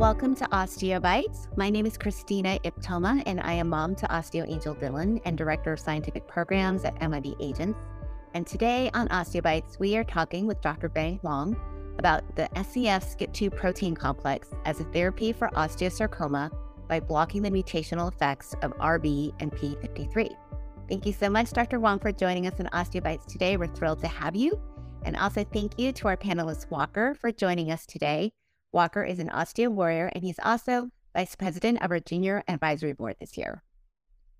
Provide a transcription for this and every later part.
welcome to OsteoBytes. My name is Christina Iptoma, and I am mom to Osteo Angel Dillon and Director of Scientific Programs at MIB Agents. And today on OsteoBytes, we are talking with Dr. Beng Wang about the SCF SCIT2 protein complex as a therapy for osteosarcoma by blocking the mutational effects of RB and P53. Thank you so much, Dr. Wang, for joining us on OsteoBytes today. We're thrilled to have you. And also thank you to our panelist Walker for joining us today. Walker is an osteo warrior, and he's also vice president of our junior advisory board this year.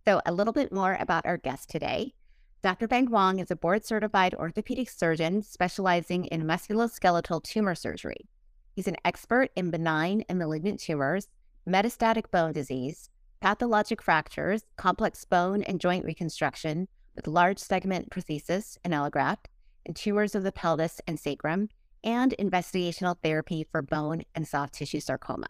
So, a little bit more about our guest today. Dr. Beng Wang is a board certified orthopedic surgeon specializing in musculoskeletal tumor surgery. He's an expert in benign and malignant tumors, metastatic bone disease, pathologic fractures, complex bone and joint reconstruction with large segment prosthesis and allograft, and tumors of the pelvis and sacrum, and investigational therapy for bone and soft tissue sarcoma.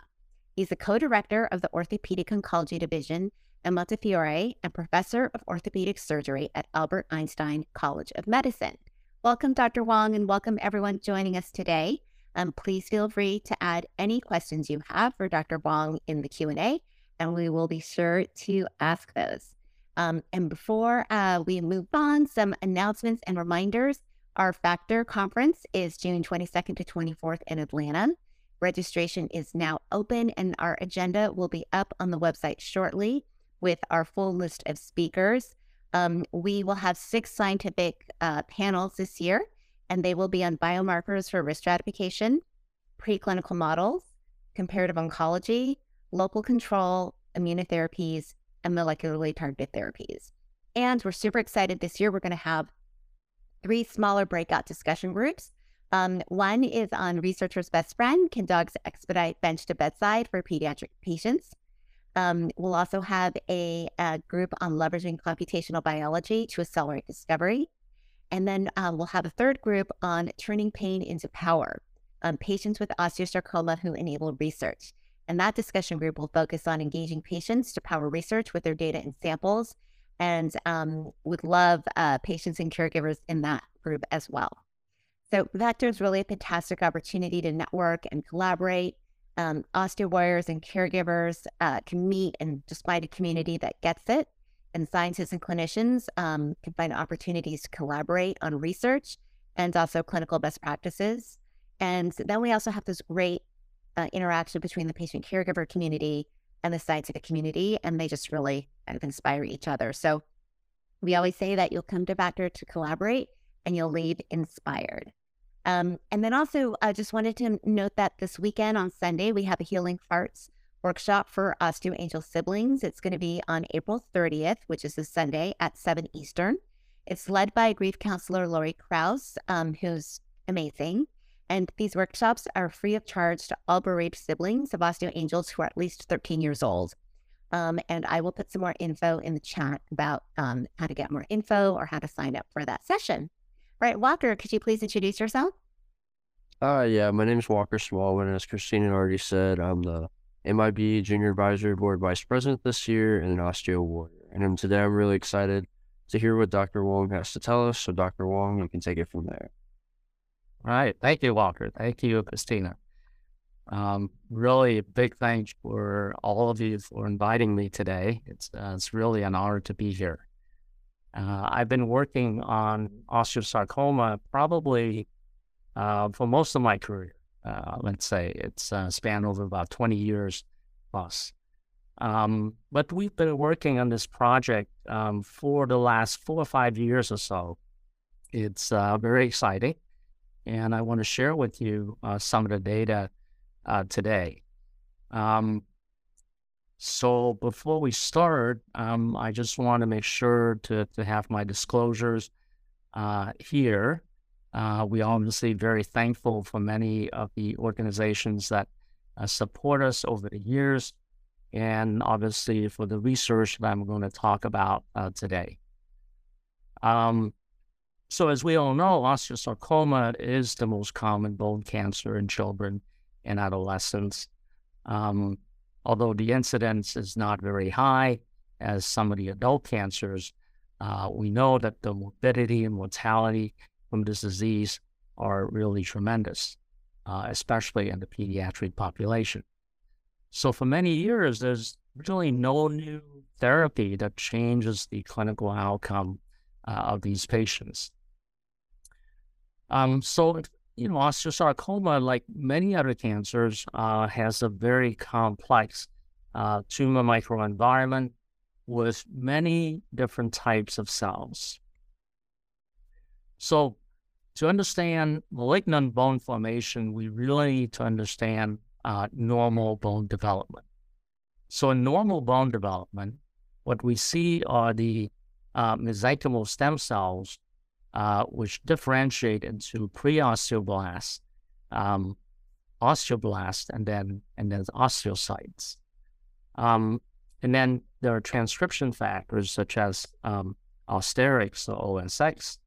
He's the co director of the Orthopedic Oncology Division at Montefiore and professor of orthopedic surgery at Albert Einstein College of Medicine. Welcome, Dr. Wong, and welcome everyone joining us today. Um, please feel free to add any questions you have for Dr. Wong in the Q&A, and we will be sure to ask those. Um, and before uh, we move on, some announcements and reminders. Our Factor conference is June 22nd to 24th in Atlanta. Registration is now open, and our agenda will be up on the website shortly with our full list of speakers. Um, we will have six scientific uh, panels this year, and they will be on biomarkers for risk stratification, preclinical models, comparative oncology, local control, immunotherapies, and molecularly targeted therapies. And we're super excited this year. We're going to have three smaller breakout discussion groups. Um, one is on researcher's best friend can dogs expedite bench to bedside for pediatric patients? Um, we'll also have a, a, group on leveraging computational biology to accelerate discovery. And then um, we'll have a third group on turning pain into power, um, patients with osteosarcoma who enable research. And that discussion group will focus on engaging patients to power research with their data and samples and um, would love uh, patients and caregivers in that group as well. So Vector is really a fantastic opportunity to network and collaborate. Um, osteo warriors and caregivers uh, can meet and just find a community that gets it. And scientists and clinicians um, can find opportunities to collaborate on research and also clinical best practices. And then we also have this great uh, interaction between the patient caregiver community and the scientific community, and they just really kind of inspire each other. So we always say that you'll come to Vector to collaborate and you'll leave inspired. Um, and then also, I just wanted to note that this weekend on Sunday, we have a Healing Hearts workshop for Osteo Angel siblings. It's going to be on April 30th, which is this Sunday at 7 Eastern. It's led by grief counselor Lori Kraus, um, who's amazing. And these workshops are free of charge to all bereaved siblings of Osteo Angels who are at least 13 years old. Um, and I will put some more info in the chat about um, how to get more info or how to sign up for that session. All right, Walker, could you please introduce yourself? Uh, yeah, my name is Walker Smallwood, as Christina already said, I'm the MIB Junior Advisory Board Vice President this year and an osteo warrior. And today I'm really excited to hear what Dr. Wang has to tell us. So, Dr. Wang, you can take it from there. All right. Thank you, Walker. Thank you, Christina. Um, really big thanks for all of you for inviting me today. It's, uh, it's really an honor to be here. Uh, I've been working on osteosarcoma probably uh, for most of my career. Uh, let's say it's uh, spanned over about 20 years plus. Um, but we've been working on this project um, for the last four or five years or so. It's uh, very exciting, and I want to share with you some of the data uh, today. Um, so before we start, um, I just want to make sure to, to have my disclosures uh, here. Uh, we obviously very thankful for many of the organizations that uh, support us over the years, and obviously for the research that I'm going to talk about uh, today. Um, so as we all know, osteosarcoma is the most common bone cancer in children and adolescents. Um, although the incidence is not very high as some of the adult cancers, uh, we know that the morbidity and mortality from this disease are really tremendous, uh, especially in the pediatric population. So for many years, there's really no new therapy that changes the clinical outcome uh, of these patients. Um, so, you know, osteosarcoma, like many other cancers, uh, has a very complex uh, tumor microenvironment with many different types of cells. So, to understand malignant bone formation, we really need to understand uh, normal bone development. So, in normal bone development, what we see are the uh, mesenchymal stem cells, uh, which differentiate into pre-osteoblasts, um, osteoblasts, and then and then osteocytes. Um, and then there are transcription factors such as um, Osterix or OSX,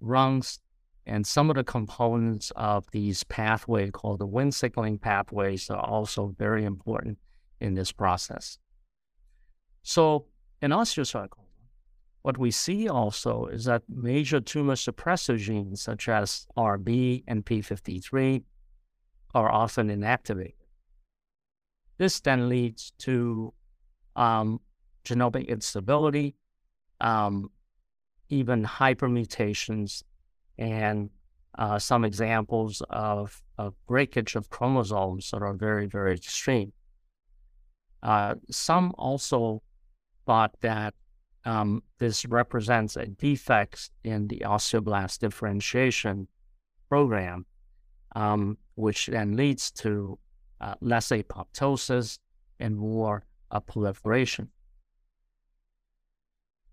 rungs, and some of the components of these pathways called the wind signaling pathways are also very important in this process. So in osteosarcoma, what we see also is that major tumor suppressor genes such as RB and P53 are often inactivated. This then leads to um, genomic instability, um, even hypermutations, and uh, some examples of, of, breakage of chromosomes that are very, very extreme. Uh, some also thought that um, this represents a defect in the osteoblast differentiation program, um, which then leads to uh, less apoptosis and more uh, proliferation.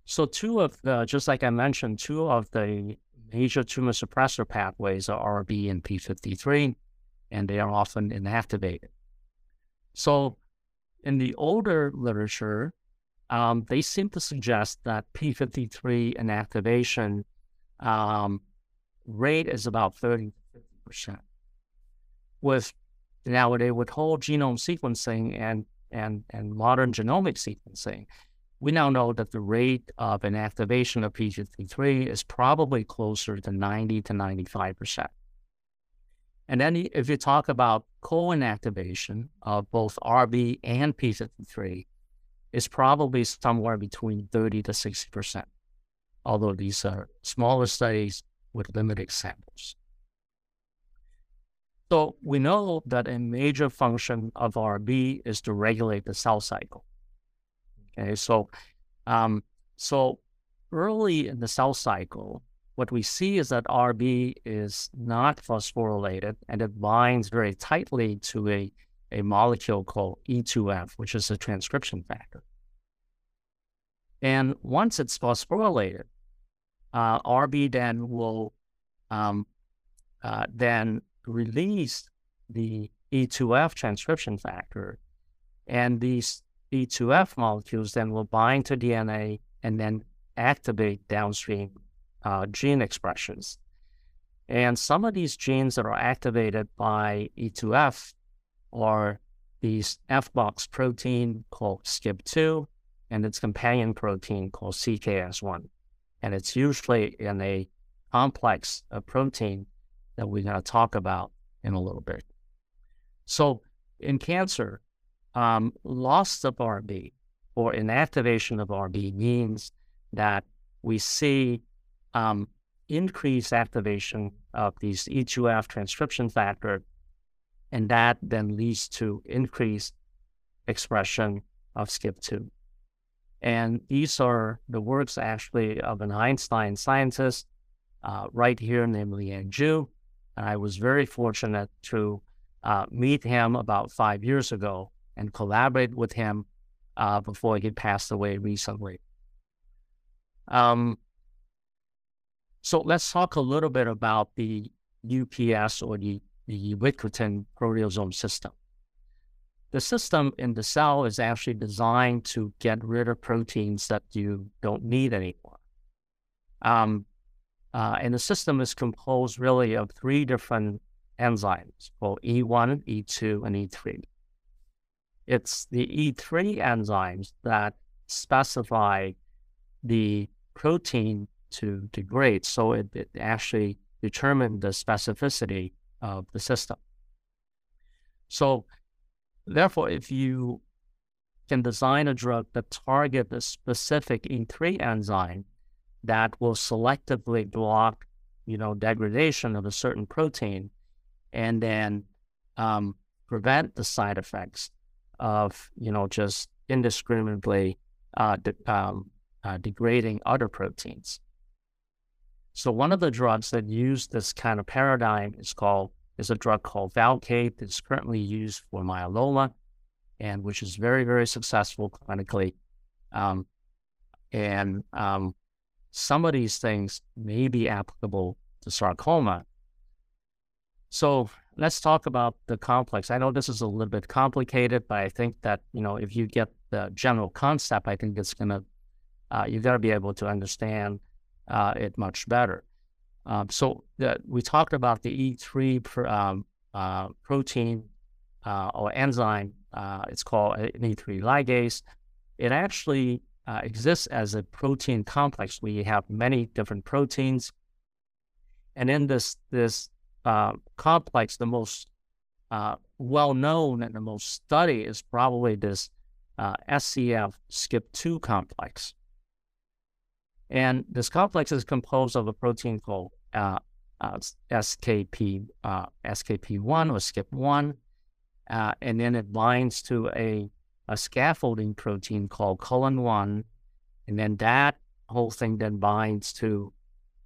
So two of the, just like I mentioned, two of the major tumor suppressor pathways are RB and P53, and they are often inactivated. So in the older literature, um, they seem to suggest that P53 inactivation um, rate is about 30 to 50%. With nowadays, with whole genome sequencing and, and, and modern genomic sequencing, we now know that the rate of inactivation of P53 is probably closer to 90 to 95%. And then if you talk about co-inactivation of both RB and P53, is probably somewhere between 30 to 60%, although these are smaller studies with limited samples. So we know that a major function of RB is to regulate the cell cycle. Okay, so um, so early in the cell cycle, what we see is that RB is not phosphorylated and it binds very tightly to a a molecule called E2F, which is a transcription factor. And once it's phosphorylated, uh, RB then will um, uh, then release the E2F transcription factor, and these E2F molecules then will bind to DNA and then activate downstream uh, gene expressions. And some of these genes that are activated by E2F are these F-box protein called SCIP2 and its companion protein called CKS1. And it's usually in a complex a protein that we're going to talk about in a little bit. So in cancer, um, loss of RB or inactivation of RB means that we see um, increased activation of these E2F transcription factor and that then leads to increased expression of SCIP2. And these are the works actually of an Einstein scientist uh, right here named Liang Zhu. And I was very fortunate to uh, meet him about five years ago and collaborate with him uh, before he passed away recently. Um, so let's talk a little bit about the UPS or the the ubiquitin proteasome system. The system in the cell is actually designed to get rid of proteins that you don't need anymore. Um, uh, and the system is composed really of three different enzymes called E1, E2, and E3. It's the E3 enzymes that specify the protein to degrade. So it, it actually determines the specificity of the system. So therefore, if you can design a drug that targets a specific E3 enzyme that will selectively block, you know, degradation of a certain protein, and then um, prevent the side effects of, you know, just indiscriminately uh, de- um, uh, degrading other proteins. So one of the drugs that use this kind of paradigm is called is a drug called Velcade. It's currently used for myeloma, and which is very very successful clinically. Um, and um, some of these things may be applicable to sarcoma. So let's talk about the complex. I know this is a little bit complicated, but I think that you know if you get the general concept, I think it's gonna uh, you got to be able to understand uh, it much better. Um, so we talked about the E3 pr- um, uh, protein uh, or enzyme. Uh, it's called an E3 ligase. It actually uh, exists as a protein complex. We have many different proteins, and in this this uh, complex, the most well known and the most studied is probably this SCF SCIP2 complex. And this complex is composed of a protein called uh, uh, SKP, uh, SKP1 or SKIP1. uh, and then it binds to a, a scaffolding protein called colon1, and then that whole thing then binds to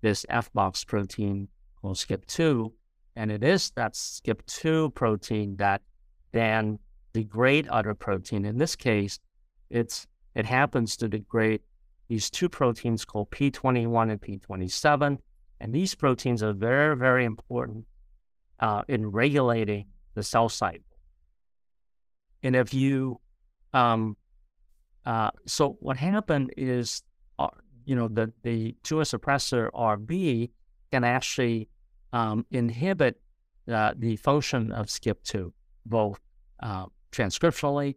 this F-box protein called SKIP2. and it is that SKIP2 protein that then degrade other protein. In this case, it's it happens to degrade these two proteins called P21 and P27. And these proteins are very, very important uh, in regulating the cell cycle. And if you, um, uh, so what happened is, uh, you know, the, the tumor suppressor RB can actually um, inhibit uh, the function of SKIP2, both uh, transcriptionally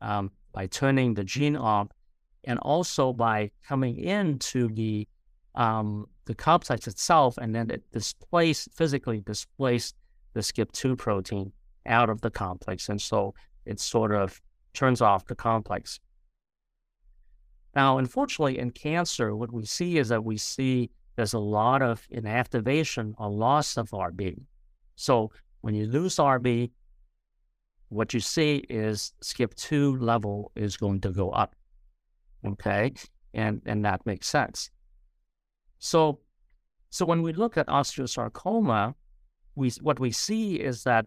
um, by turning the gene off and also by coming into the um, the complex itself, and then it displace physically displace the skip2 protein out of the complex, and so it sort of turns off the complex. Now, unfortunately, in cancer, what we see is that we see there's a lot of inactivation or loss of RB. So when you lose RB, what you see is skip2 level is going to go up. Okay. And, and that makes sense. So, so when we look at osteosarcoma, we, what we see is that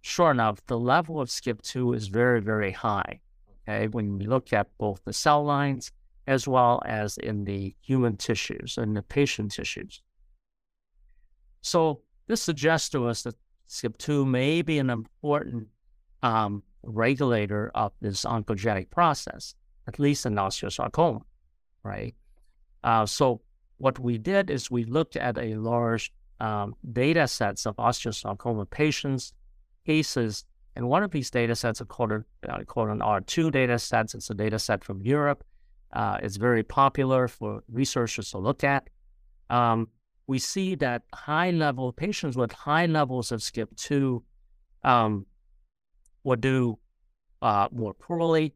sure enough, the level of SCIP2 is very, very high. Okay. When we look at both the cell lines as well as in the human tissues and the patient tissues. So this suggests to us that SCIP2 may be an important um, regulator of this oncogenic process at least in osteosarcoma, right? Uh, so what we did is we looked at a large um, data sets of osteosarcoma patients, cases, and one of these data sets are called, uh, called an R2 data sets. It's a data set from Europe. Uh, it's very popular for researchers to look at. Um, we see that high level patients with high levels of SCIP2 um, will do uh, more poorly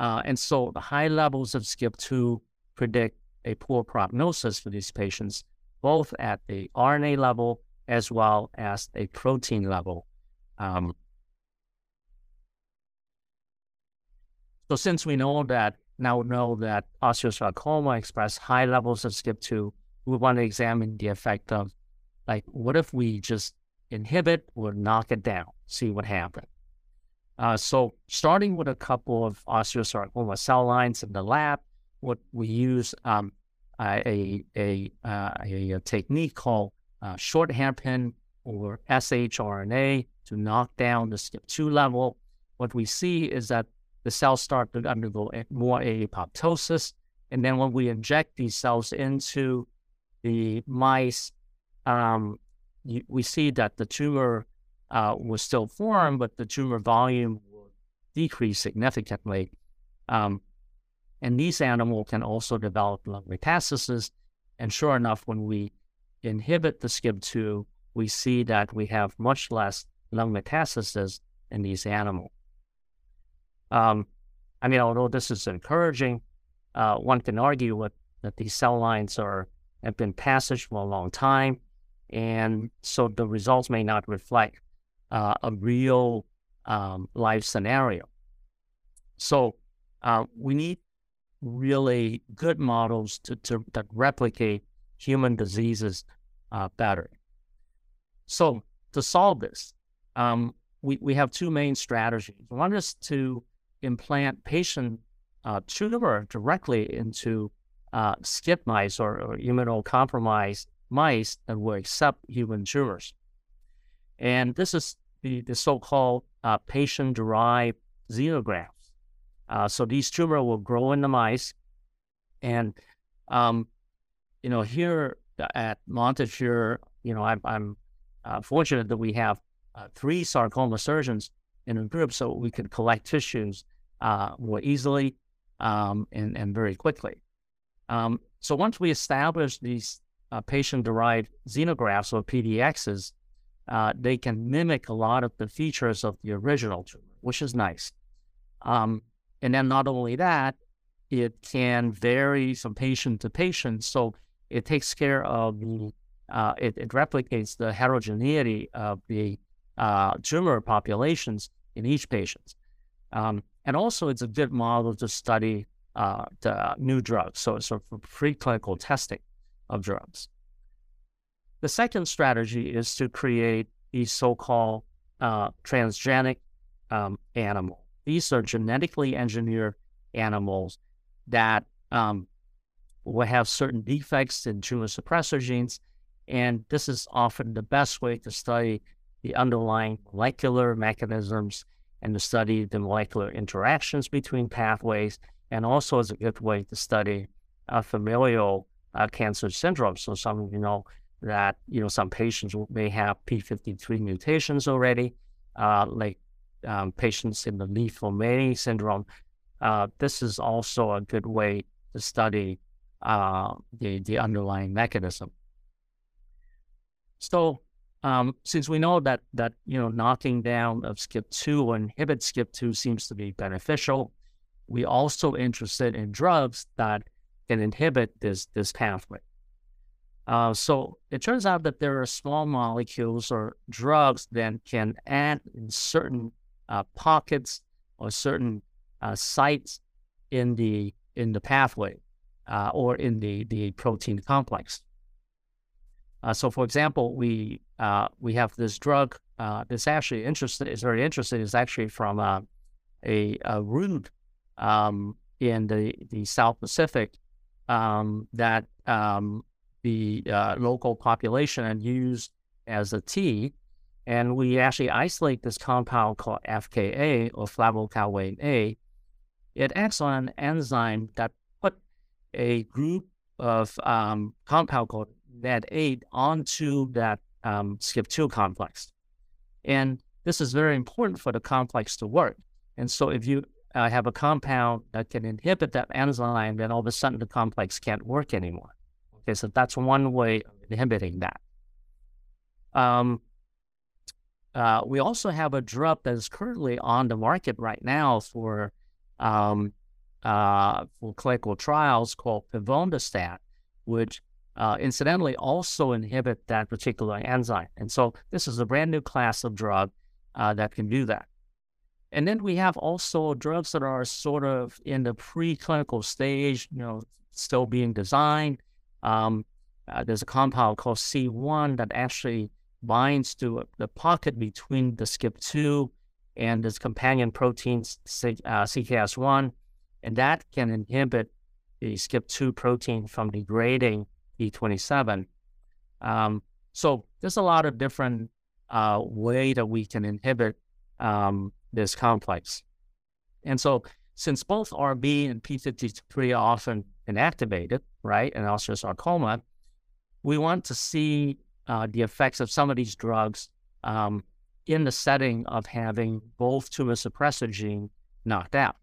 uh, and so the high levels of SCIP2 predict a poor prognosis for these patients, both at the RNA level as well as a protein level. Um, so since we know that, now know that osteosarcoma express high levels of SCIP2, we want to examine the effect of, like, what if we just inhibit or knock it down, see what happens. Uh, so starting with a couple of osteosarcoma cell lines in the lab, what we use um, a, a, uh, a, a, technique called uh, short hairpin or shRNA to knock down the SCIP2 level. What we see is that the cells start to undergo more apoptosis. And then when we inject these cells into the mice, um, you, we see that the tumor uh, was still formed, but the tumor volume will decrease significantly. Um, and these animals can also develop lung metastasis. And sure enough, when we inhibit the SCIP2, we see that we have much less lung metastasis in these animals. Um, I mean, although this is encouraging, uh, one can argue with, that these cell lines are have been passaged for a long time, and so the results may not reflect uh, a real um, life scenario. So uh, we need really good models to, to that replicate human diseases uh, better. So to solve this, um, we, we have two main strategies. One is to implant patient uh, tumor directly into uh, skip mice or, or immunocompromised mice that will accept human tumors. And this is the, the so-called uh, patient-derived xenografts. Uh, so these tumors will grow in the mice. And, um, you know, here at Montefiore, you know, I'm, I'm uh, fortunate that we have uh, three sarcoma surgeons in a group so we could collect tissues uh, more easily um, and, and very quickly. Um, so once we establish these uh, patient-derived xenografts or PDXs, uh, they can mimic a lot of the features of the original tumor, which is nice. Um, and then not only that, it can vary from patient to patient. So it takes care of the, uh, it, it, replicates the heterogeneity of the uh, tumor populations in each patient. Um, and also, it's a good model to study uh, the new drugs. So, so for preclinical testing of drugs. The second strategy is to create these so-called uh, transgenic um, animal. These are genetically engineered animals that um, will have certain defects in tumor suppressor genes, and this is often the best way to study the underlying molecular mechanisms and to study the molecular interactions between pathways, and also is a good way to study uh, familial uh, cancer syndrome. So some of you know that you know some patients may have p53 mutations already, uh, like um, patients in the Li-Fo-Mei syndrome. Uh, this is also a good way to study uh, the the underlying mechanism. So um, since we know that that you know knocking down of skip2 or inhibit skip2 seems to be beneficial, we also interested in drugs that can inhibit this this pathway. Uh, so it turns out that there are small molecules or drugs that can add in certain uh, pockets or certain uh, sites in the in the pathway uh, or in the the protein complex. Uh, so, for example, we uh, we have this drug. this actually interesting is very interesting. It's actually from a, a root um, in the the South Pacific um, that um, the uh, local population and used as a tea. And we actually isolate this compound called FKA or flavokawain A. It acts on an enzyme that put a group of um, compound called NAD8 onto that um, SCIP2 complex. And this is very important for the complex to work. And so if you uh, have a compound that can inhibit that enzyme, then all of a sudden the complex can't work anymore. Okay, so that's one way of inhibiting that. Um, uh, we also have a drug that is currently on the market right now for um, uh, for clinical trials called pevonedistat, which uh, incidentally also inhibit that particular enzyme. And so this is a brand new class of drug uh, that can do that. And then we have also drugs that are sort of in the preclinical stage, you know, still being designed. Um, uh, there's a compound called C1 that actually binds to the pocket between the skip2 and this companion protein uh, CKS1, and that can inhibit the skip2 protein from degrading E27. Um, so there's a lot of different uh, way that we can inhibit um, this complex. And so since both RB and P53 are often inactivated, right, and osteosarcoma, we want to see uh, the effects of some of these drugs um, in the setting of having both tumor suppressor gene knocked out.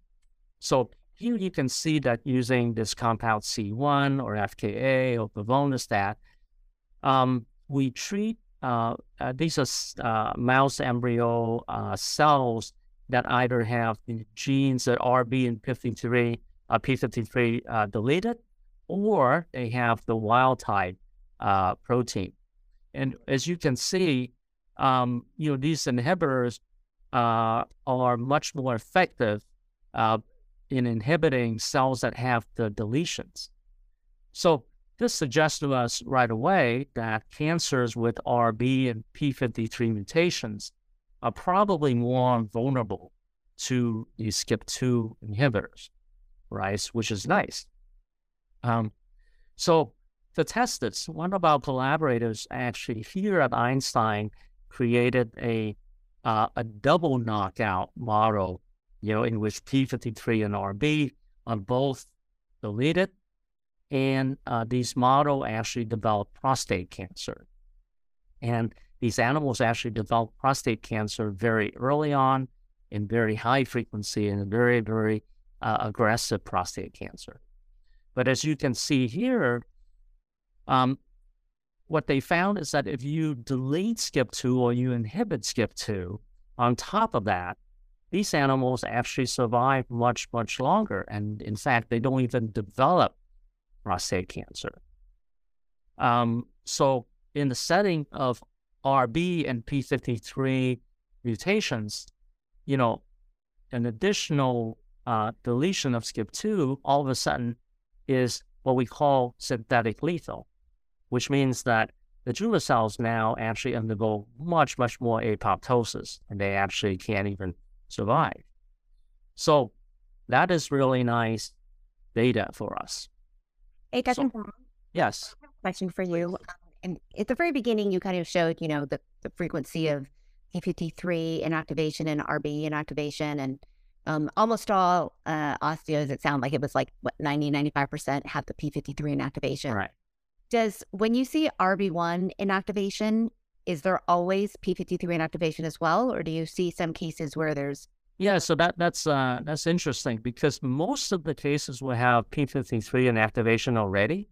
So here you can see that using this compound C1 or FKA or pevonedistat, um, we treat uh, uh, these are uh, mouse embryo uh, cells that either have the genes that RB and 53, uh, P53 uh, deleted, or they have the wild type uh, protein. And as you can see, um, you know, these inhibitors uh, are much more effective uh, in inhibiting cells that have the deletions. So this suggests to us right away that cancers with RB and P53 mutations are probably more vulnerable to these SCIP2 inhibitors, right? Which is nice. Um, so to test this, one of our collaborators actually here at Einstein created a uh, a double knockout model, you know, in which P53 and RB are both deleted, and uh, these model actually developed prostate cancer. And these animals actually develop prostate cancer very early on in very high frequency and very, very uh, aggressive prostate cancer. But as you can see here, um, what they found is that if you delete SKIP2 or you inhibit SKIP2 on top of that, these animals actually survive much, much longer. And in fact, they don't even develop prostate cancer. Um, so, in the setting of RB and P53 mutations, you know, an additional uh, deletion of SKIP2 all of a sudden is what we call synthetic lethal, which means that the tumor cells now actually undergo much, much more apoptosis and they actually can't even survive. So that is really nice data for us. Hey, Dr. So, yes. question for you. Um, and at the very beginning, you kind of showed, you know, the, the frequency of P53 inactivation and RB inactivation. And um, almost all uh, osteos, it sounded like it was like, what, 90, 95% have the P53 inactivation. Right. Does, when you see RB1 inactivation, is there always P53 inactivation as well? Or do you see some cases where there's yeah, so that that's uh, that's interesting because most of the cases will have P53 inactivation already,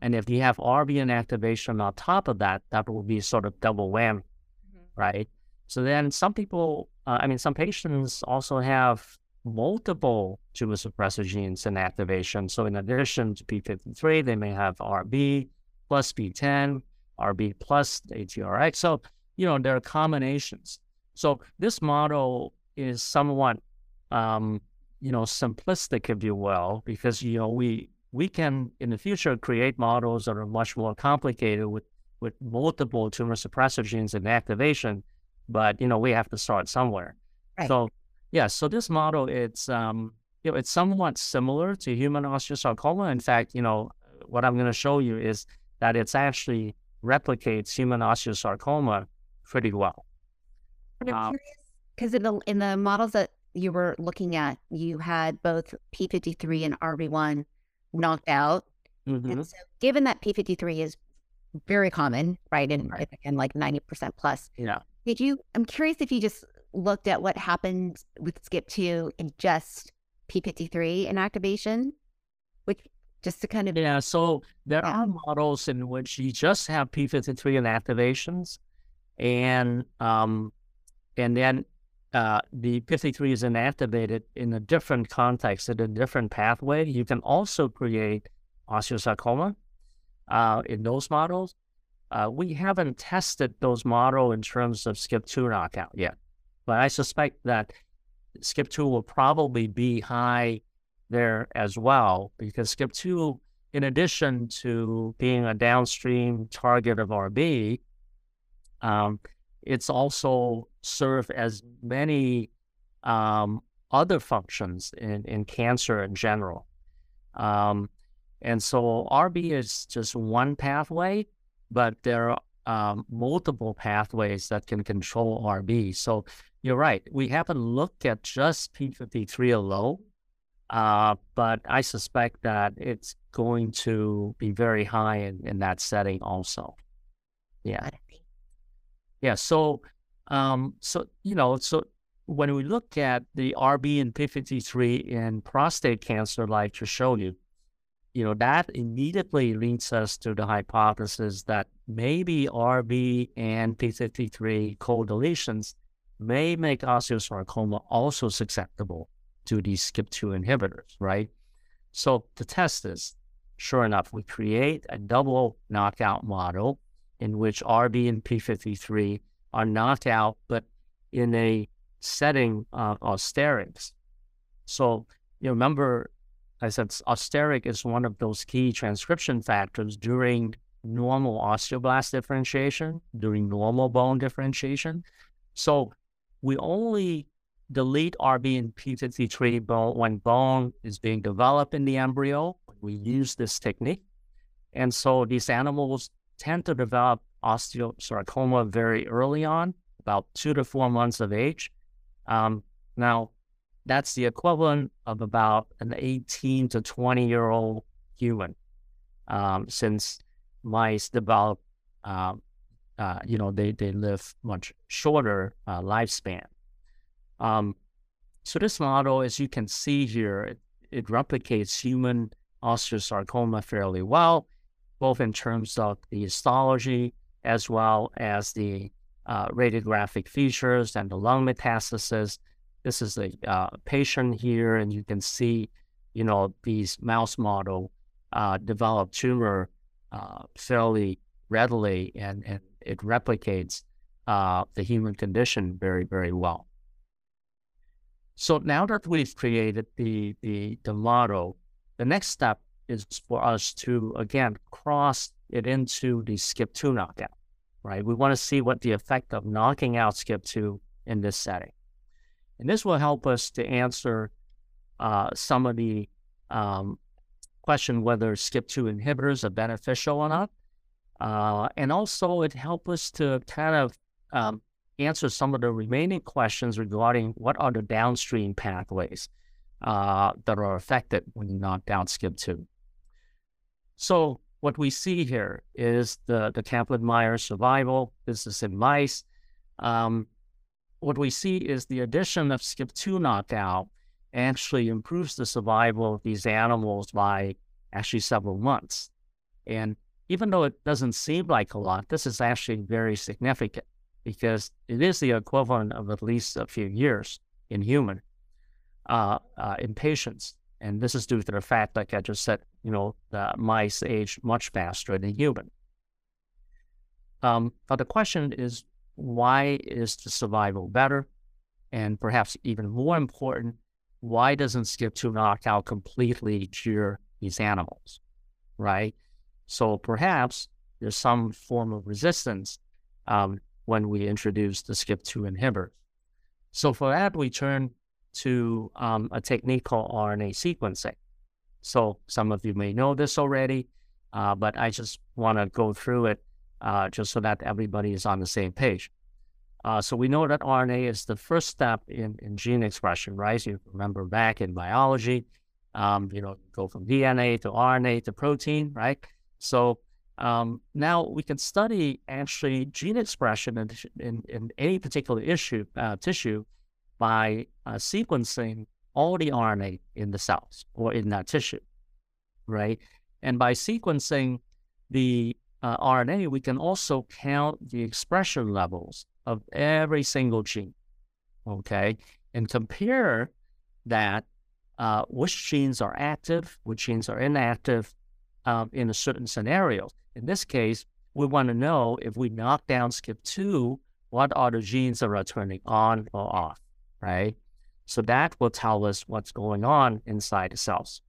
and if you have RB inactivation on top of that, that will be sort of double whammy, mm-hmm. right? So then some people, uh, I mean, some patients also have multiple tumor suppressor genes in activation. So in addition to P53, they may have RB plus B10, RB plus ATRX. So, you know, there are combinations. So this model is somewhat, um, you know, simplistic, if you will, because, you know, we, we can in the future create models that are much more complicated with, with multiple tumor suppressor genes in activation but you know we have to start somewhere. Right. So yeah, so this model it's um you know it's somewhat similar to human osteosarcoma. In fact, you know what I'm going to show you is that it's actually replicates human osteosarcoma pretty well. Because um, in the in the models that you were looking at, you had both P53 and RB1 knocked out. Mm-hmm. And so, given that P53 is very common, right, and right. and like ninety percent plus, yeah, did you? I'm curious if you just looked at what happened with skip two and just P53 inactivation, which just to kind of yeah. So there yeah. are models in which you just have P53 inactivations, and um, and then uh, the P53 is inactivated in a different context, in a different pathway. You can also create osteosarcoma uh, in those models. Uh, we haven't tested those model in terms of skip2 knockout yet, but I suspect that skip2 will probably be high there as well because skip2, in addition to being a downstream target of RB, um, it's also served as many um, other functions in, in cancer in general. Um, and so RB is just one pathway, but there are um, multiple pathways that can control RB. So you're right. We haven't looked at just P53 alone, uh, but I suspect that it's going to be very high in, in that setting also. Yeah. Yeah. So, um, so, you know, so when we look at the RB and P53 in prostate cancer, like to show you, you know, that immediately leads us to the hypothesis that maybe RB and P53 co-deletions may make osteosarcoma also susceptible to these SCIP2 inhibitors, right? So the test is, sure enough, we create a double knockout model in which RB and P53 are knocked out, but in a setting uh, of sterics. So you remember, I said osteric is one of those key transcription factors during normal osteoblast differentiation, during normal bone differentiation. So we only delete RB and P53 bone when bone is being developed in the embryo. We use this technique. And so these animals tend to develop osteosarcoma very early on, about two to four months of age. Um, now, that's the equivalent of about an 18 to 20 year old human, um, since mice develop, uh, uh, you know, they, they live much shorter uh, lifespan. Um, so this model, as you can see here, it, it replicates human osteosarcoma fairly well, both in terms of the histology as well as the uh, radiographic features and the lung metastasis. This is a uh, patient here, and you can see, you know, these mouse model uh, develop tumor uh, fairly readily, and, and it replicates uh, the human condition very, very well. So now that we've created the, the, the model, the next step is for us to, again, cross it into the skip 2 knockout, right? We want to see what the effect of knocking out skip 2 in this setting. And this will help us to answer uh, some of the um, question whether SKIP2 inhibitors are beneficial or not. Uh, and also it helps us to kind of um, answer some of the remaining questions regarding what are the downstream pathways uh, that are affected when you knock down SKIP2. So what we see here is the, the Kaplan-Meier survival. This is in mice. Um, what we see is the addition of SCIP2 knockout actually improves the survival of these animals by actually several months. And even though it doesn't seem like a lot, this is actually very significant because it is the equivalent of at least a few years in human, uh, uh, in patients. And this is due to the fact, like I just said, you know, the mice age much faster than human. Um, but the question is, why is the survival better? And perhaps even more important, why doesn't SCIP2 knockout completely cure these animals, right? So perhaps there's some form of resistance um, when we introduce the SCIP2 inhibitor. So for that, we turn to um, a technique called RNA sequencing. So some of you may know this already, uh, but I just want to go through it uh, just so that everybody is on the same page. Uh, so we know that RNA is the first step in, in gene expression, right? You remember back in biology, um, you know, go from DNA to RNA to protein, right? So um, now we can study actually gene expression in, in, in any particular issue uh, tissue by uh, sequencing all the RNA in the cells or in that tissue, right? And by sequencing the uh, RNA, we can also count the expression levels of every single gene, okay? And compare that, uh, which genes are active, which genes are inactive um, in a certain scenario. In this case, we want to know if we knock down SKIP2, what are the genes that are turning on or off, right? So that will tell us what's going on inside the cells.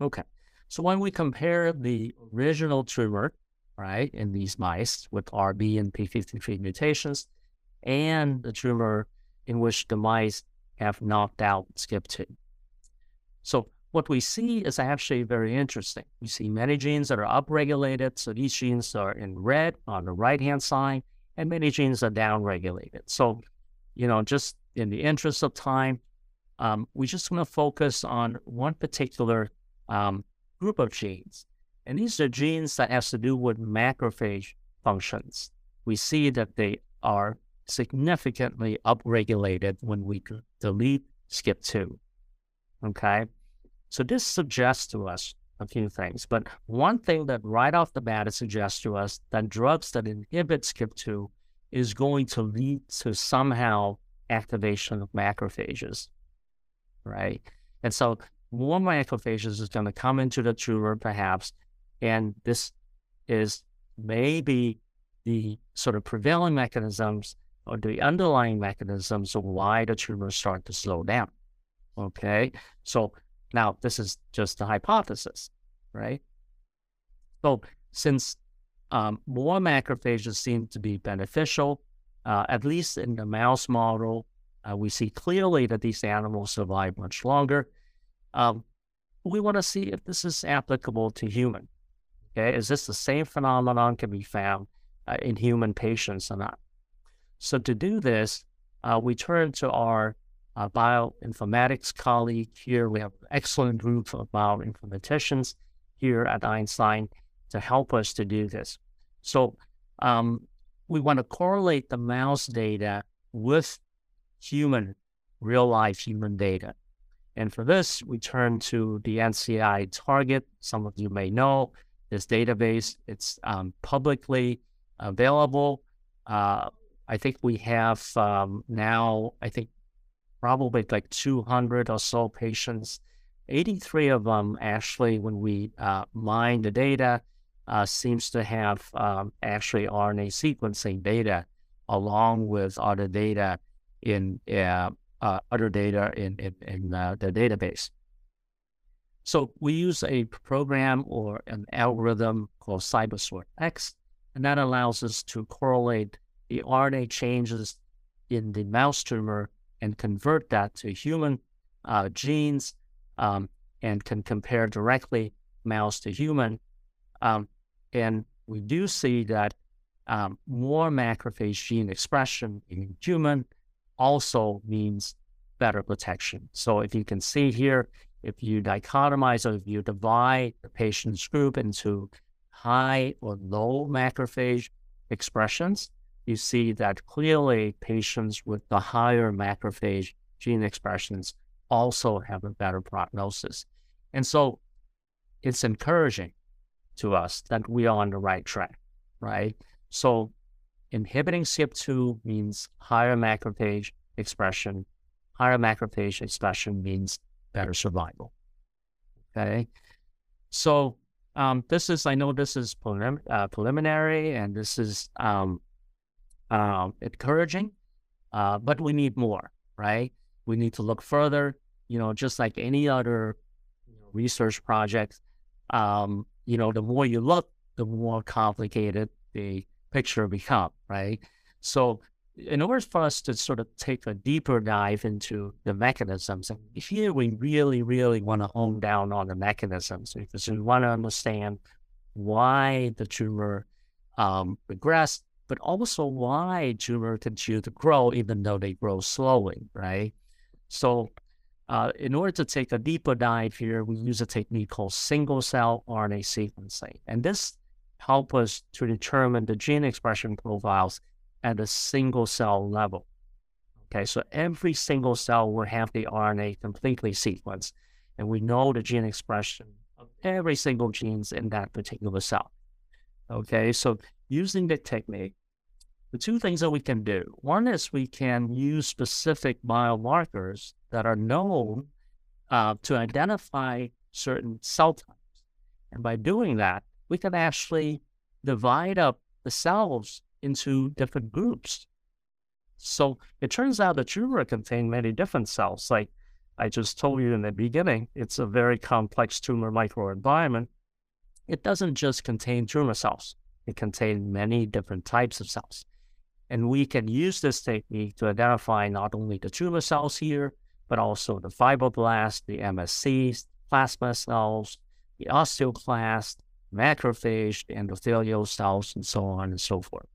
Okay, so when we compare the original tumor, right, in these mice with RB and P53 mutations, and the tumor in which the mice have knocked out SCIP2. So what we see is actually very interesting. We see many genes that are upregulated. So these genes are in red on the right hand side, and many genes are downregulated. So, you know, just in the interest of time, um, we just want to focus on one particular um, group of genes. And these are genes that has to do with macrophage functions. We see that they are significantly upregulated when we delete skip two. Okay. So this suggests to us a few things. But one thing that right off the bat it suggests to us that drugs that inhibit skip two is going to lead to somehow activation of macrophages, right? And so more macrophages is going to come into the tumor, perhaps, and this is maybe the sort of prevailing mechanisms or the underlying mechanisms of why the tumors start to slow down. Okay, so now this is just a hypothesis, right? So since um, more macrophages seem to be beneficial, uh, at least in the mouse model, uh, we see clearly that these animals survive much longer. Um, we want to see if this is applicable to human. Okay, is this the same phenomenon can be found uh, in human patients or not? So to do this, uh, we turn to our uh, bioinformatics colleague here. We have an excellent group of bioinformaticians here at Einstein to help us to do this. So um, we want to correlate the mouse data with human, real life human data. And for this, we turn to the NCI target. Some of you may know this database. It's um, publicly available. Uh, I think we have um, now, I think probably like 200 or so patients. 83 of them actually, when we uh, mine the data, uh, seems to have um, actually RNA sequencing data along with other data in uh, uh other data in in, in uh, the database. So we use a program or an algorithm called CyberSort X, and that allows us to correlate the RNA changes in the mouse tumor and convert that to human uh, genes um, and can compare directly mouse to human. Um, and we do see that um, more macrophage gene expression in human also means better protection. So if you can see here, if you dichotomize or if you divide the patient's group into high or low macrophage expressions, you see that clearly patients with the higher macrophage gene expressions also have a better prognosis. And so it's encouraging to us that we are on the right track, right? So inhibiting Skp2 means higher macrophage expression. Higher macrophage expression means better survival. Okay. So um, this is, I know this is prelim- uh, preliminary and this is um, uh, encouraging, uh, but we need more, right? We need to look further, you know, just like any other research project. Um, you know, the more you look, the more complicated the picture become, right? So in order for us to sort of take a deeper dive into the mechanisms, and here we really, really want to hone down on the mechanisms because we want to understand why the tumor um, regressed, but also why tumor continue to grow even though they grow slowly, right? So uh, in order to take a deeper dive here, we use a technique called single cell RNA sequencing. And this helps us to determine the gene expression profiles at a single cell level. Okay, so every single cell will have the RNA completely sequenced, and we know the gene expression of every single genes in that particular cell. Okay, so using the technique, the two things that we can do one is we can use specific biomarkers that are known uh, to identify certain cell types. And by doing that, we can actually divide up the cells into different groups. So it turns out the tumor contains many different cells. Like I just told you in the beginning, it's a very complex tumor microenvironment. It doesn't just contain tumor cells. It contains many different types of cells. And we can use this technique to identify not only the tumor cells here, but also the fibroblasts, the MSCs, plasma cells, the osteoclast, macrophage, endothelial cells, and so on and so forth.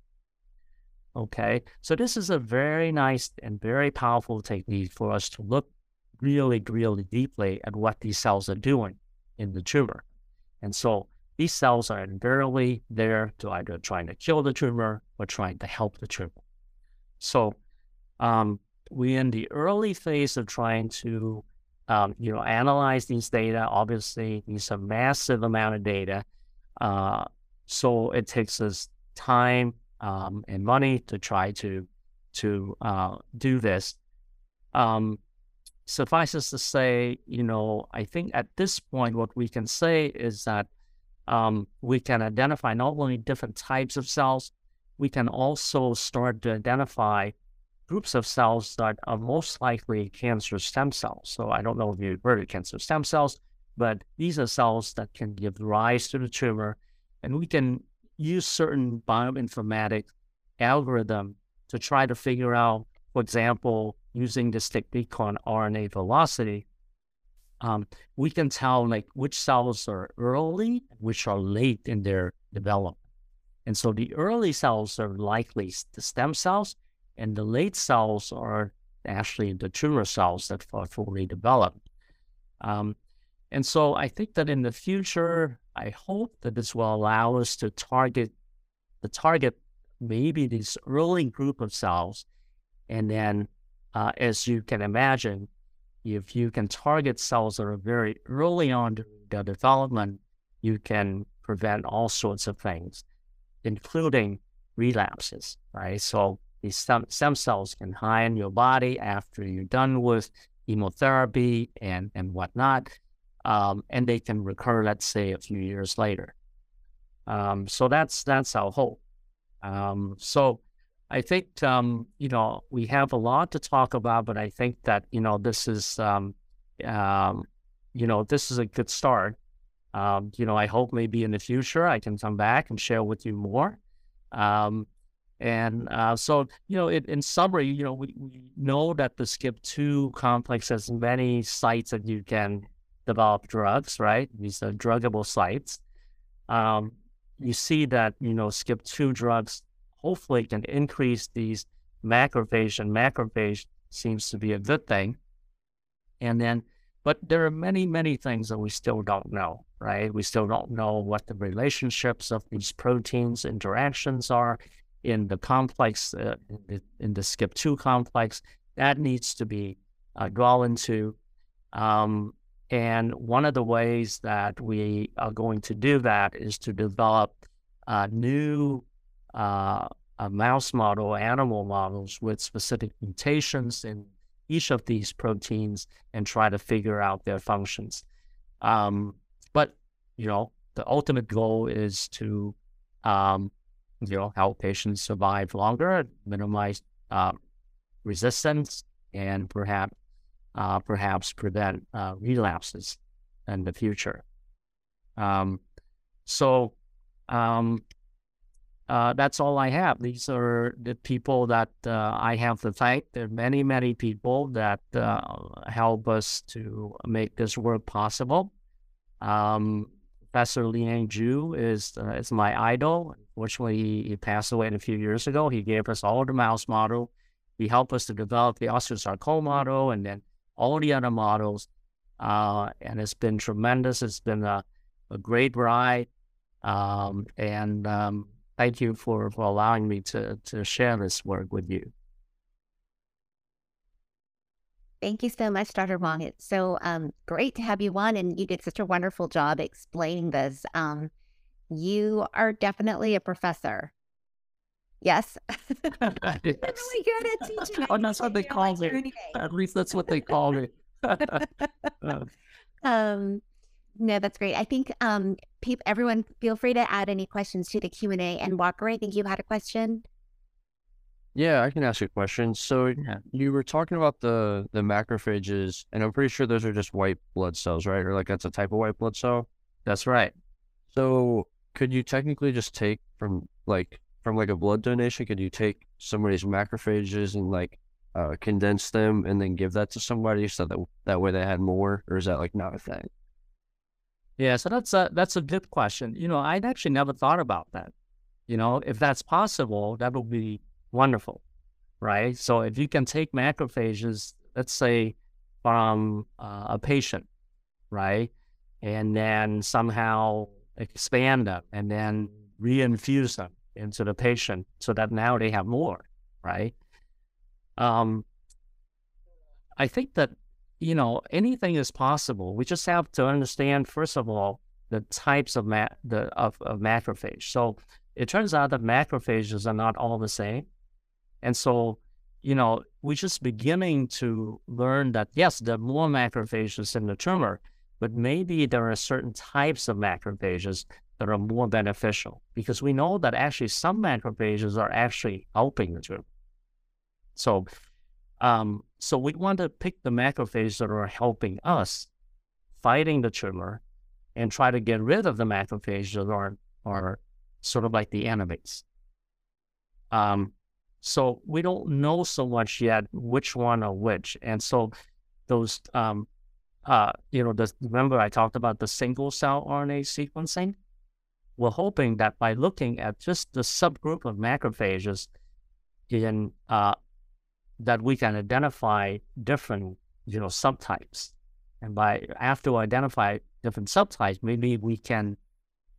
Okay, so this is a very nice and very powerful technique for us to look really, really deeply at what these cells are doing in the tumor. And so these cells are invariably there to either trying to kill the tumor or trying to help the tumor. So um, we're in the early phase of trying to um, you know analyze these data. Obviously, these are massive amount of data, uh, so it takes us time um, and money to try to to uh, do this. Um, suffices to say, you know, I think at this point, what we can say is that um, we can identify not only different types of cells, we can also start to identify groups of cells that are most likely cancer stem cells. So I don't know if you've heard of cancer stem cells, but these are cells that can give rise to the tumor, and we can use certain bioinformatic algorithm to try to figure out, for example, using this technique called RNA velocity, um, we can tell like which cells are early, which are late in their development. And so the early cells are likely the stem cells, and the late cells are actually the tumor cells that are fully developed. Um, and so I think that in the future, I hope that this will allow us to target the target maybe this early group of cells. And then, uh, as you can imagine, if you can target cells that are very early on their development, you can prevent all sorts of things, including relapses, right? So these stem, stem cells can hide in your body after you're done with chemotherapy and, and whatnot, um, and they can recur, let's say, a few years later. Um, so that's that's our hope. Um, so I think um, you know we have a lot to talk about, but I think that you know this is um, um, you know this is a good start. You know, I hope maybe in the future I can come back and share with you more. And uh, so, you know, it, in summary, you know, we, we know that the skip two complex has many sites that you can develop drugs, right? These are druggable sites. Um, you see that, you know, Skp2 drugs hopefully can increase these macrophage, and macrophage seems to be a good thing. And then, but there are many, many things that we still don't know, right? We still don't know what the relationships of these proteins interactions are in the complex, uh, in, the, in, the, Skp2 complex. That needs to be uh, gone into. Um, and one of the ways that we are going to do that is to develop uh, new uh, mouse model, animal models with specific mutations in each of these proteins and try to figure out their functions. Um, but, you know, the ultimate goal is to, um, you know, help patients survive longer, minimize uh, resistance, and perhaps uh, perhaps prevent uh, relapses in the future. Um, so um, uh, that's all I have. These are the people that uh, I have to thank. There are many, many people that uh, help us to make this work possible. Um, Professor Liang Zhu is uh, is my idol. Unfortunately, he, he passed away a few years ago. He gave us all the mouse model. He helped us to develop the osteosarcoma model, and then all the other models. Uh, and it's been tremendous. It's been a, a great ride. Um, and um, thank you for, for allowing me to, to share this work with you. Thank you so much, Dr. Hoang. It's so um, great to have you on, and you did such a wonderful job explaining this. Um, you are definitely a professor. Yes. I'm really good at teaching. oh, that's what they call me. At least that's what they call me. um, no, that's great. I think um, people, everyone, feel free to add any questions to the Q and A. And Walker, I think you had a question. Yeah, I can ask a question. So yeah. you were talking about the the macrophages, and I'm pretty sure those are just white blood cells, right? Or like that's a type of white blood cell. That's right. So could you technically just take from like from like a blood donation? Could you take somebody's macrophages and like uh, condense them and then give that to somebody so that that way they had more, or is that like not a thing? Yeah, so that's a that's a good question. You know, I'd actually never thought about that. You know, if that's possible, that would be wonderful, right? So if you can take macrophages, let's say from uh, a patient, right, and then somehow expand them and then reinfuse them into the patient so that now they have more, right? Um, I think that, you know, anything is possible. We just have to understand, first of all, the types of ma- the of, of macrophage. So it turns out that macrophages are not all the same. And so, you know, we're just beginning to learn that, yes, there are more macrophages in the tumor, but maybe there are certain types of macrophages that are more beneficial because we know that actually some macrophages are actually helping the tumor. So, um, so we want to pick the macrophages that are helping us fighting the tumor and try to get rid of the macrophages that are, are sort of like the enemies. Um, so we don't know so much yet which one or which. And so those, um, uh, you know, the, remember I talked about the single cell RNA sequencing? We're hoping that by looking at just the subgroup of macrophages in, uh, that we can identify different, you know, subtypes. And by after we identify different subtypes, maybe we can,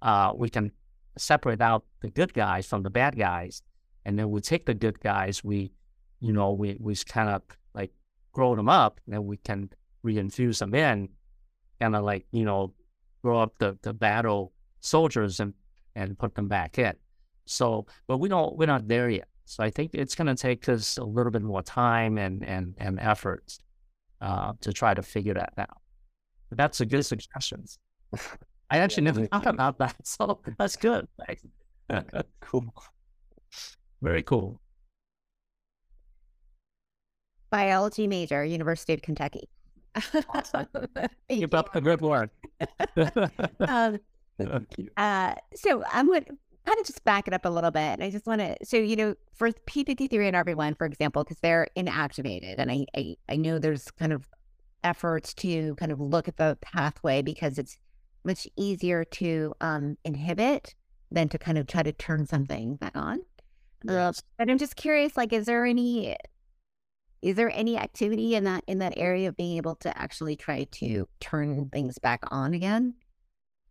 uh, we can separate out the good guys from the bad guys, and then we take the good guys, we, you know, we we kind of like grow them up, and then we can reinfuse them in, kind of like you know, grow up the the battle soldiers and and put them back in. So, but we don't we're not there yet. So I think it's going to take us a little bit more time and and and efforts uh, to try to figure that out. But that's a good suggestion. I actually yeah, never thought about that. So that's good. cool. Very cool. Biology major, University of Kentucky. Keep up the good work. um, uh, so I'm going to kind of just back it up a little bit. And I just want to, so, you know, for P53 and RB1, for example, because they're inactivated, and I, I, I know there's kind of efforts to kind of look at the pathway because it's much easier to um, inhibit than to kind of try to turn something back on. Uh, yes. Uh, but I'm just curious, like, is there any is there any activity in that in that area of being able to actually try to turn things back on again,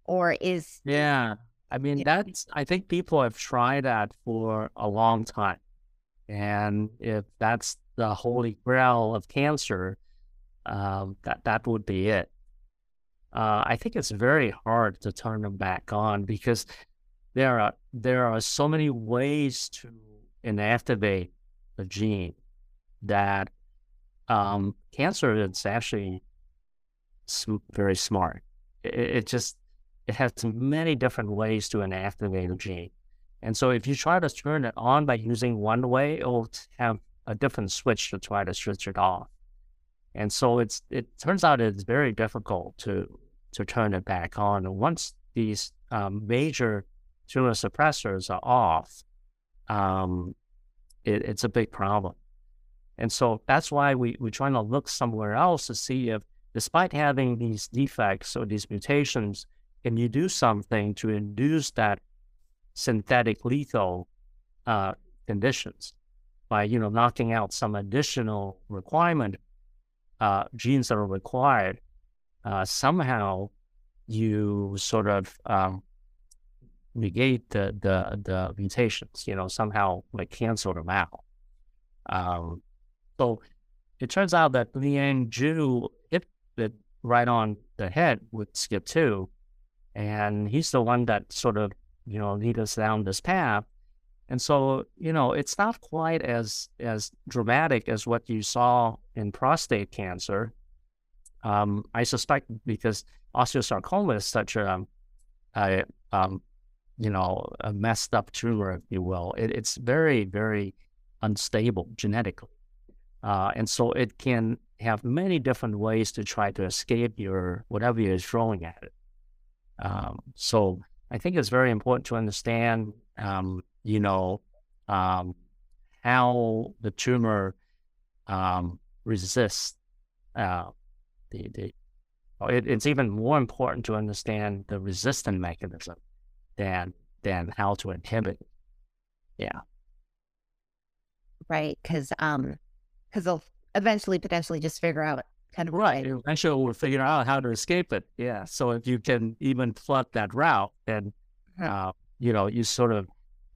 or is yeah? I mean, that's I think people have tried that for a long time, and if that's the holy grail of cancer, um, that that would be it uh, I think it's very hard to turn them back on because there are there are so many ways to inactivate the gene that um, cancer is actually sm- very smart. It, it, just it has many different ways to inactivate a gene, and so if you try to turn it on by using one way, it will have a different switch to try to switch it off. And so it's it turns out it's very difficult to to turn it back on. And once these um, major tumor suppressors are off, um, it, it's a big problem. And so that's why we, we're trying to look somewhere else to see if, despite having these defects or these mutations, can you do something to induce that synthetic lethal uh, conditions by, you know, knocking out some additional requirement uh, genes that are required uh, somehow you sort of um, negate the, the the mutations, you know, somehow like cancel them out. Um, so it turns out that Liang Zhu hit it right on the head with Skp2, and he's the one that sort of you know lead us down this path. And so you know it's not quite as as dramatic as what you saw in prostate cancer, um, I suspect because osteosarcoma is such a, a um, you know, a messed up tumor, if you will. It, it's very, very unstable genetically. Uh, and so it can have many different ways to try to escape your whatever you're throwing at it. Um, so I think it's very important to understand, um, you know, um, how the tumor um, resists uh, the, the it, it's even more important to understand the resistant mechanism than than how to inhibit it. Yeah. Right. Cause um because they'll eventually potentially just figure out kind of right. Eventually we'll figure out how to escape it. Yeah. So if you can even plot that route, then uh, you know, you sort of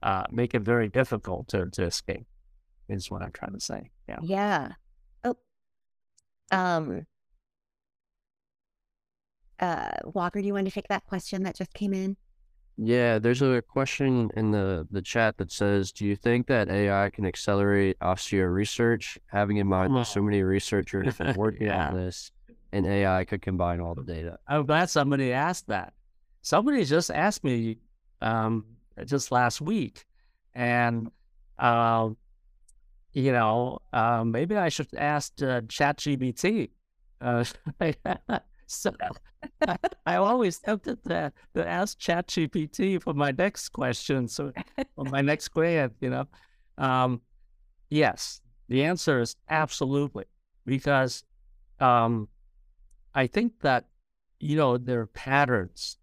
uh, make it very difficult to, to escape is what I'm trying to say. Yeah. Yeah. Oh, um, uh, Walker, do you want to take that question that just came in? Yeah, there's a question in the, the chat that says, do you think that AI can accelerate osteo research? Having in mind that so many researchers working Yeah. on this and AI could combine all the data. I'm glad somebody asked that. Somebody just asked me um, just last week, and um, you know, uh, maybe I should ask uh, ChatGPT. Uh, so I'm always tempted to, to ask ChatGPT for my next question, so for my next grant, you know. Um, yes, the answer is absolutely because um, I think that you know there are patterns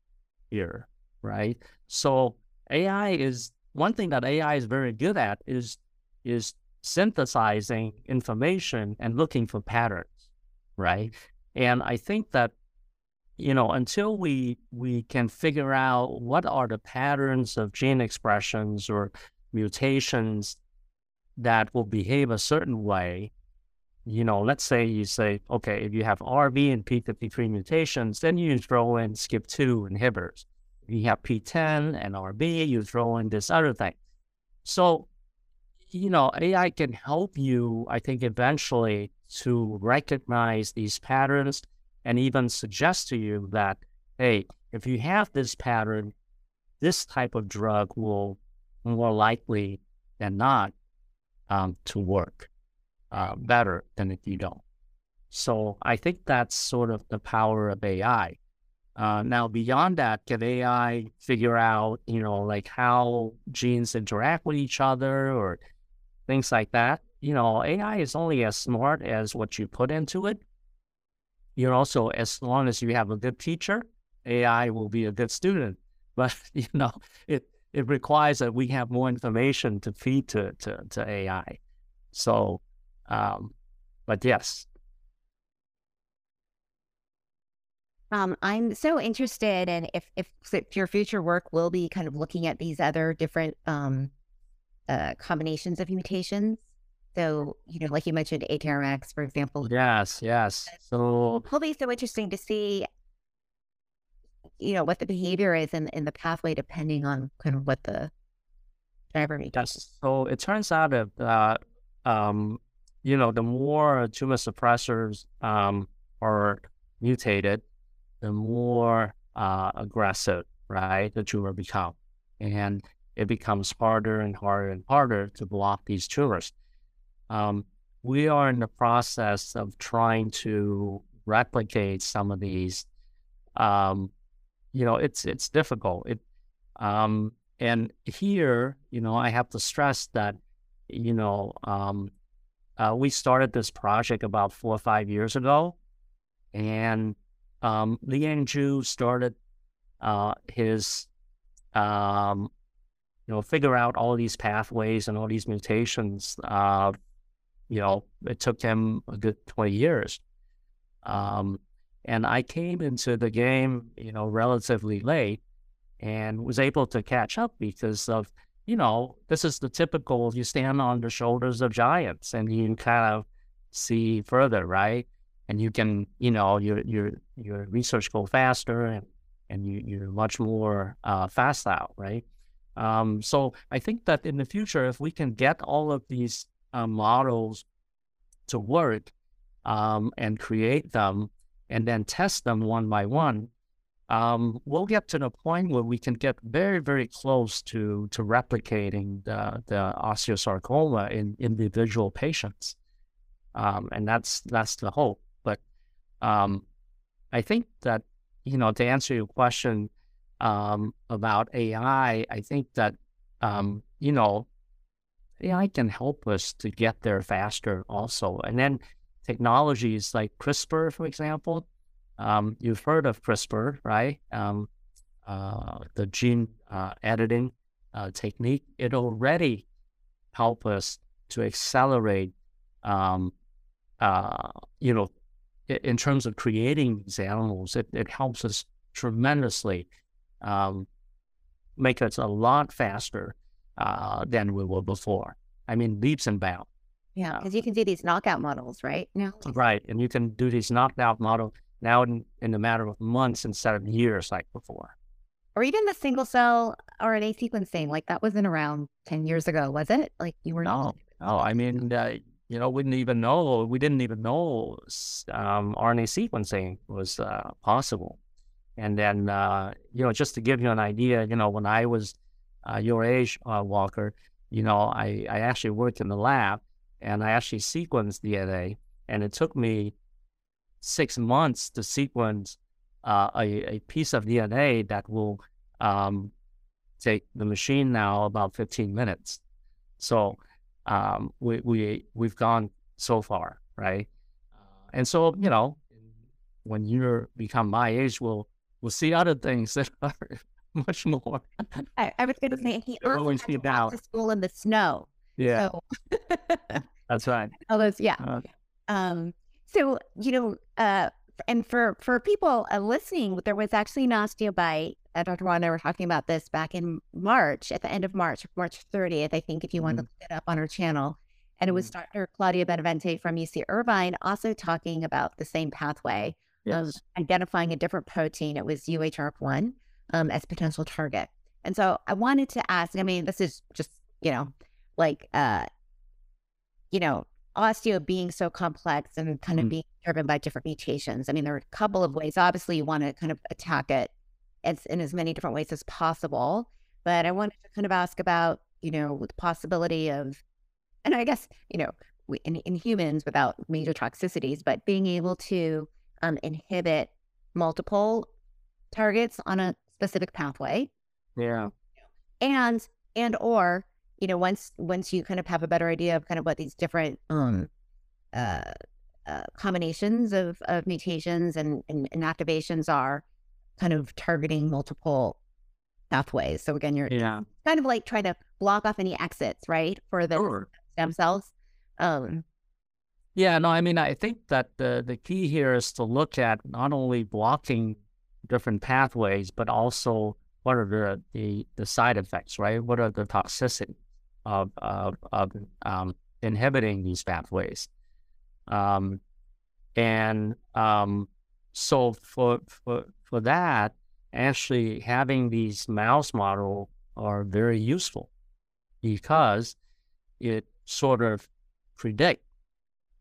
here, right? So AI is one thing that AI is very good at is is synthesizing information and looking for patterns, right? And I think that you know until we we can figure out what are the patterns of gene expressions or mutations that will behave a certain way you know, let's say you say, okay, if you have RB and P53 mutations, then you throw in Skp2 inhibitors. If you have PTEN and RB, you throw in this other thing. So, you know, AI can help you, I think, eventually to recognize these patterns and even suggest to you that, hey, if you have this pattern, this type of drug will more likely than not um, to work uh, better than if you don't. So I think that's sort of the power of AI. Uh, now, beyond that, can AI figure out, you know, like how genes interact with each other or things like that? You know, AI is only as smart as what you put into it. You're also, as long as you have a good teacher, AI will be a good student. But, you know, it, it requires that we have more information to feed to, to, to AI. So, um, but yes, Um, I'm so interested in if, if if your future work will be kind of looking at these other different um, uh, combinations of mutations. So, you know, like you mentioned, ATRX, for example, yes, yes. So it'll be so interesting to see, you know, what the behavior is in, in the pathway depending on kind of what the driver. Yes. So it turns out that, uh, um, you know, the more tumor suppressors um, are mutated, the more uh, aggressive, right, the tumor become, and it becomes harder and harder and harder to block these tumors. Um, we are in the process of trying to replicate some of these. Um, you know, it's it's difficult. It um, and here, you know, I have to stress that, you know, um, uh, we started this project about four or five years ago, and um, Liang Zhu started uh, his, um, you know, figure out all these pathways and all these mutations. Uh, you know, it took him a good 20 years. Um, and I came into the game, you know, relatively late and was able to catch up because of, you know, this is the typical you stand on the shoulders of giants and you kind of see further, right? And you can, you know, your your your research go faster and and you you're much more uh, fast out, right? Um, so I think that in the future, if we can get all of these uh, models to work um, and create them and then test them one by one, um, we'll get to the point where we can get very, very close to to replicating the, the osteosarcoma in individual patients, um, and that's that's the hope. But um, I think that you know to answer your question um, about AI, I think that um, you know AI can help us to get there faster also, and then technologies like CRISPR, for example. Um, you've heard of CRISPR, right? Um, uh, the gene uh, editing uh, technique. It already help us to accelerate, um, uh, you know, in terms of creating these animals. It, it helps us tremendously, um, make us a lot faster uh, than we were before. I mean, leaps and bounds. Yeah, because you can do these knockout models, right? Now, Right. And you can do these knockout models now in, in a matter of months instead of years like before. or even the single cell RNA sequencing. Like that wasn't around 10 years ago, was it? Like you were no, no. I mean, uh, you know, we didn't even know, we didn't even know um, RNA sequencing was uh, possible. And then, uh, you know, just to give you an idea, you know, when I was uh, your age, uh, Walker, you know, I, I actually worked in the lab and I actually sequenced DNA. And it took me six months to sequence uh, a, a piece of DNA that will um, take the machine now about 15 minutes. So um, we, we, we've gone so far, right? And so, you know, when you become my age, we'll, we'll see other things that are much more. I, I was going to say, he had to walk to school in the snow. Yeah. So. That's right. All those, yeah. Uh, um, so, you know, uh, and for for people uh, listening, there was actually an osteobite. Uh, Dr. Hoang and I were talking about this back in March, at the end of March, March 30th, I think, if you mm-hmm. want to look it up on our channel. And it was mm-hmm. Dr. Claudia Benavente from UC Irvine also talking about the same pathway yes. of identifying a different protein. It was UHRF1 um, as potential target. And so I wanted to ask, I mean, this is just, you know, like, uh, you know, osteo being so complex and kind of mm. being driven by different mutations. I mean, there are a couple of ways. Obviously, you want to kind of attack it as, in as many different ways as possible. But I wanted to kind of ask about, you know, the possibility of, and I guess, you know, in, in humans without major toxicities, but being able to um, inhibit multiple targets on a specific pathway. Yeah. And, and, or you know, once once you kind of have a better idea of kind of what these different um uh, uh combinations of of mutations and, and, and activations are, kind of targeting multiple pathways. So again, you're yeah. kind of like trying to block off any exits, right, for the sure. stem cells. Um, yeah, no, I mean, I think that the the key here is to look at not only blocking different pathways, but also what are the the, the side effects, right? What are the toxicity? of of, of um, inhibiting these pathways. Um, and um, so for, for for that, actually having these mouse model are very useful because it sort of predict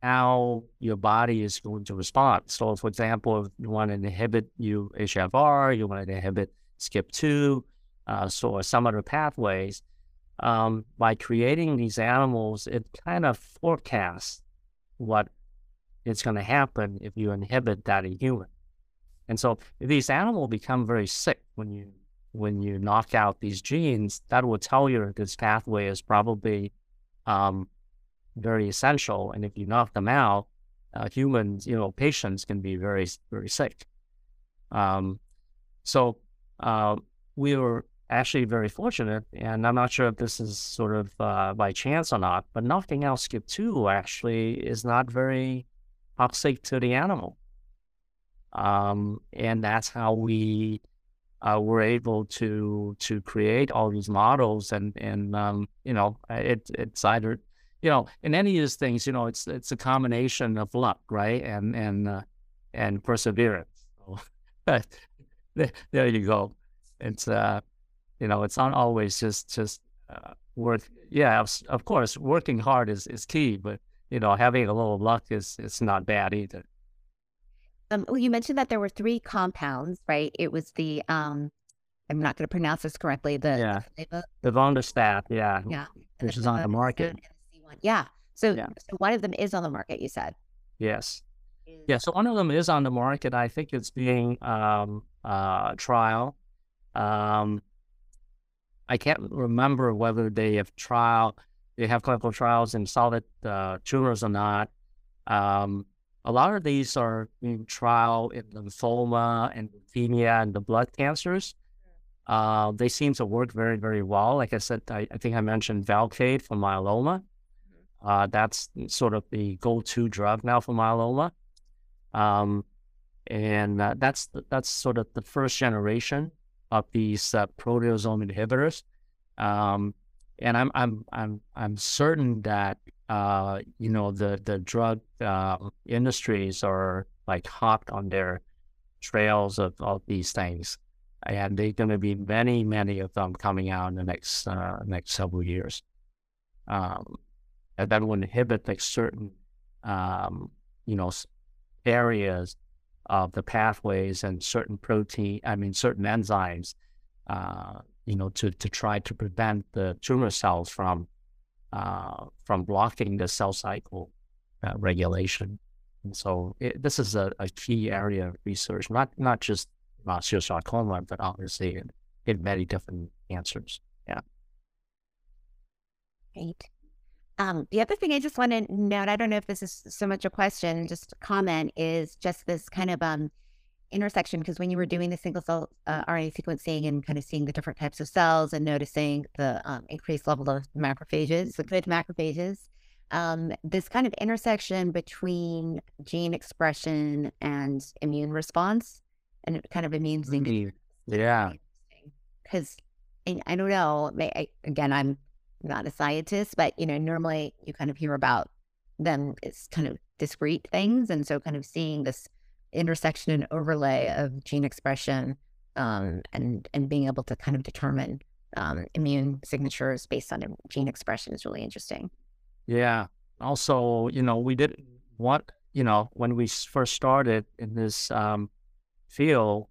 how your body is going to respond. So, for example, if you want to inhibit UHRF, you want to inhibit Skp2, uh, so some other pathways, um, by creating these animals, it kind of forecasts what is going to happen if you inhibit that in human. And so if these animals become very sick when you when you knock out these genes, that will tell you this pathway is probably um, very essential. And if you knock them out, uh, humans, you know, patients can be very very sick. Um, so uh, we were actually very fortunate, and I'm not sure if this is sort of uh, by chance or not, but knocking out Skp2 actually is not very toxic to the animal. Um, and that's how we uh, were able to to create all these models, and and um, you know, it it's either you know, in any of these things, you know, it's it's a combination of luck, right, and and uh, and perseverance. So, there you go. It's uh you know, it's not always just just uh, work. Yeah, of, of course, working hard is, is key, but you know, having a little luck is it's not bad either. Um, well, you mentioned that there were three compounds, right? It was the um, I'm not going to pronounce this correctly. The yeah, the, the yeah, yeah, which is on the market. Yeah. So, yeah. so one of them is on the market. You said. Yes. Yeah. So one of them is on the market. I think it's being um, uh, trial. Um, I can't remember whether they have trial, they have clinical trials in solid uh, tumors or not. Um, a lot of these are being trial in lymphoma and leukemia and the blood cancers. Uh, they seem to work very, very well. Like I said, I, I think I mentioned Velcade for myeloma. Uh, that's sort of the go-to drug now for myeloma. Um, and uh, that's that's sort of the first generation of these uh, proteasome inhibitors. Um, and I'm I'm I'm I'm certain that uh, you know the the drug uh, industries are like hot on their trails of all these things. and there are going to be many, many of them coming out in the next uh, next several years. Um, and that will inhibit like certain, um, you know, areas of the pathways and certain protein, I mean, certain enzymes, uh, you know, to, to try to prevent the tumor cells from uh, from blocking the cell cycle uh, regulation. And so it, this is a, a, key area of research, not not just osteosarcoma, but obviously in, in many different cancers. Yeah. Great. Um, the other thing I just want to note, I don't know if this is so much a question, just a comment, is just this kind of um, intersection. Because when you were doing the single cell uh, RNA sequencing and kind of seeing the different types of cells and noticing the um, increased level of macrophages, the good macrophages, um, this kind of intersection between gene expression and immune response and kind of immune signature. Yeah. Because I don't know, I, again, I'm not a scientist, but you know, normally you kind of hear about them as kind of discrete things. And so kind of seeing this intersection and overlay of gene expression um, and and being able to kind of determine um, immune signatures based on gene expression is really interesting. Yeah. Also, you know, we did what you know when we first started in this um, field,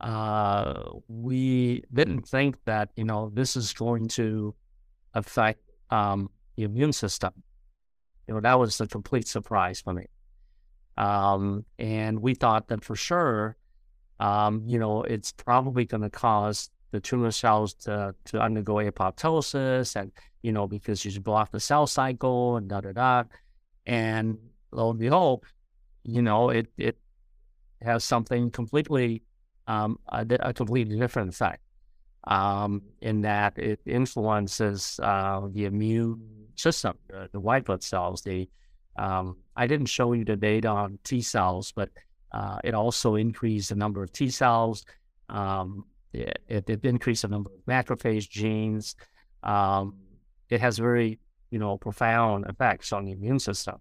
uh, we didn't think that you know this is going to affect um, the immune system. You know, that was a complete surprise for me. Um, and we thought that for sure, um, you know, it's probably going to cause the tumor cells to, to undergo apoptosis and, you know, because you block the cell cycle and da da da. And lo and behold, you know, it, it has something completely, um, a, a completely different effect um, in that it influences uh, the immune system, the, white blood cells. The um, I didn't show you the data on T cells, but uh, it also increased the number of T cells. Um, it, it, it, increased the number of macrophage genes. Um, it has very, you know, profound effects on the immune system,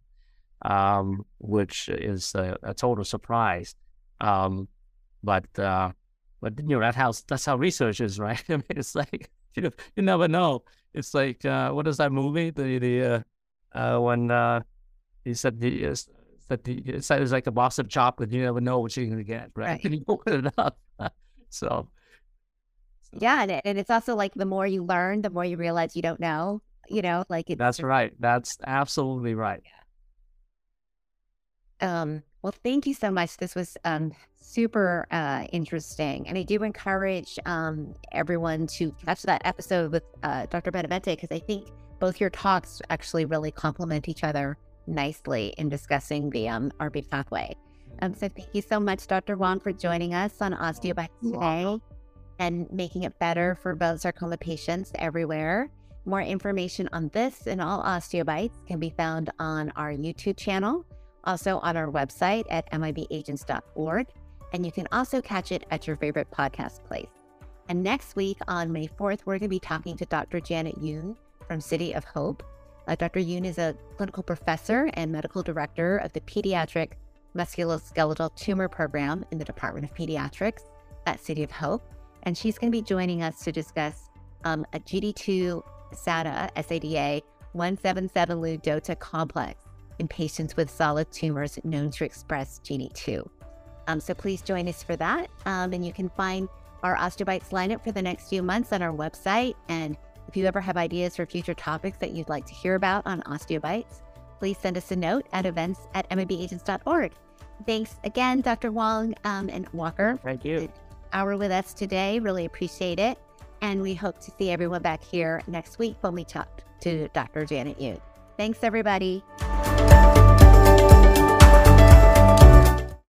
um, which is a, a, total surprise. Um, but uh, but then you know that how that's how research is, right? I mean, it's like you know, you never know. It's like uh, what is that movie? The the uh, uh, when uh, he said the uh, that the it said it's like a box of chocolate. You never know what you're gonna get, right? right. You open it up. so yeah, and, it, and it's also like the more you learn, the more you realize you don't know. You know, like it's that's right. That's absolutely right. Um, well, thank you so much. This was um, super uh, interesting. And I do encourage um, everyone to catch that episode with uh, Dr. Benavente because I think both your talks actually really complement each other nicely in discussing the um, RB pathway. Um, so thank you so much, Dr. Hoang, for joining us on Osteobites today and making it better for bone sarcoma patients everywhere. More information on this and all osteobites can be found on our YouTube channel also on our website at mibagents.org. And you can also catch it at your favorite podcast place. And next week on May 4th, we're going to be talking to Dr. Janet Yoon from City of Hope. Uh, Dr. Yoon is a clinical professor and medical director of the Pediatric Musculoskeletal Tumor Program in the Department of Pediatrics at City of Hope. And she's going to be joining us to discuss um, a GD2 SADA, SADA 177 Ludota complex in patients with solid tumors known to express GD2. Um, so please join us for that. Um, and you can find our Osteobites lineup for the next few months on our website. And if you ever have ideas for future topics that you'd like to hear about on Osteobites, please send us a note at events at mibagents.org. Thanks again, Dr. Hoang um, and Walker. Thank you. Hour with us today. Really appreciate it. And we hope to see everyone back here next week when we talk to Dr. Janet Yoon. Thanks, everybody.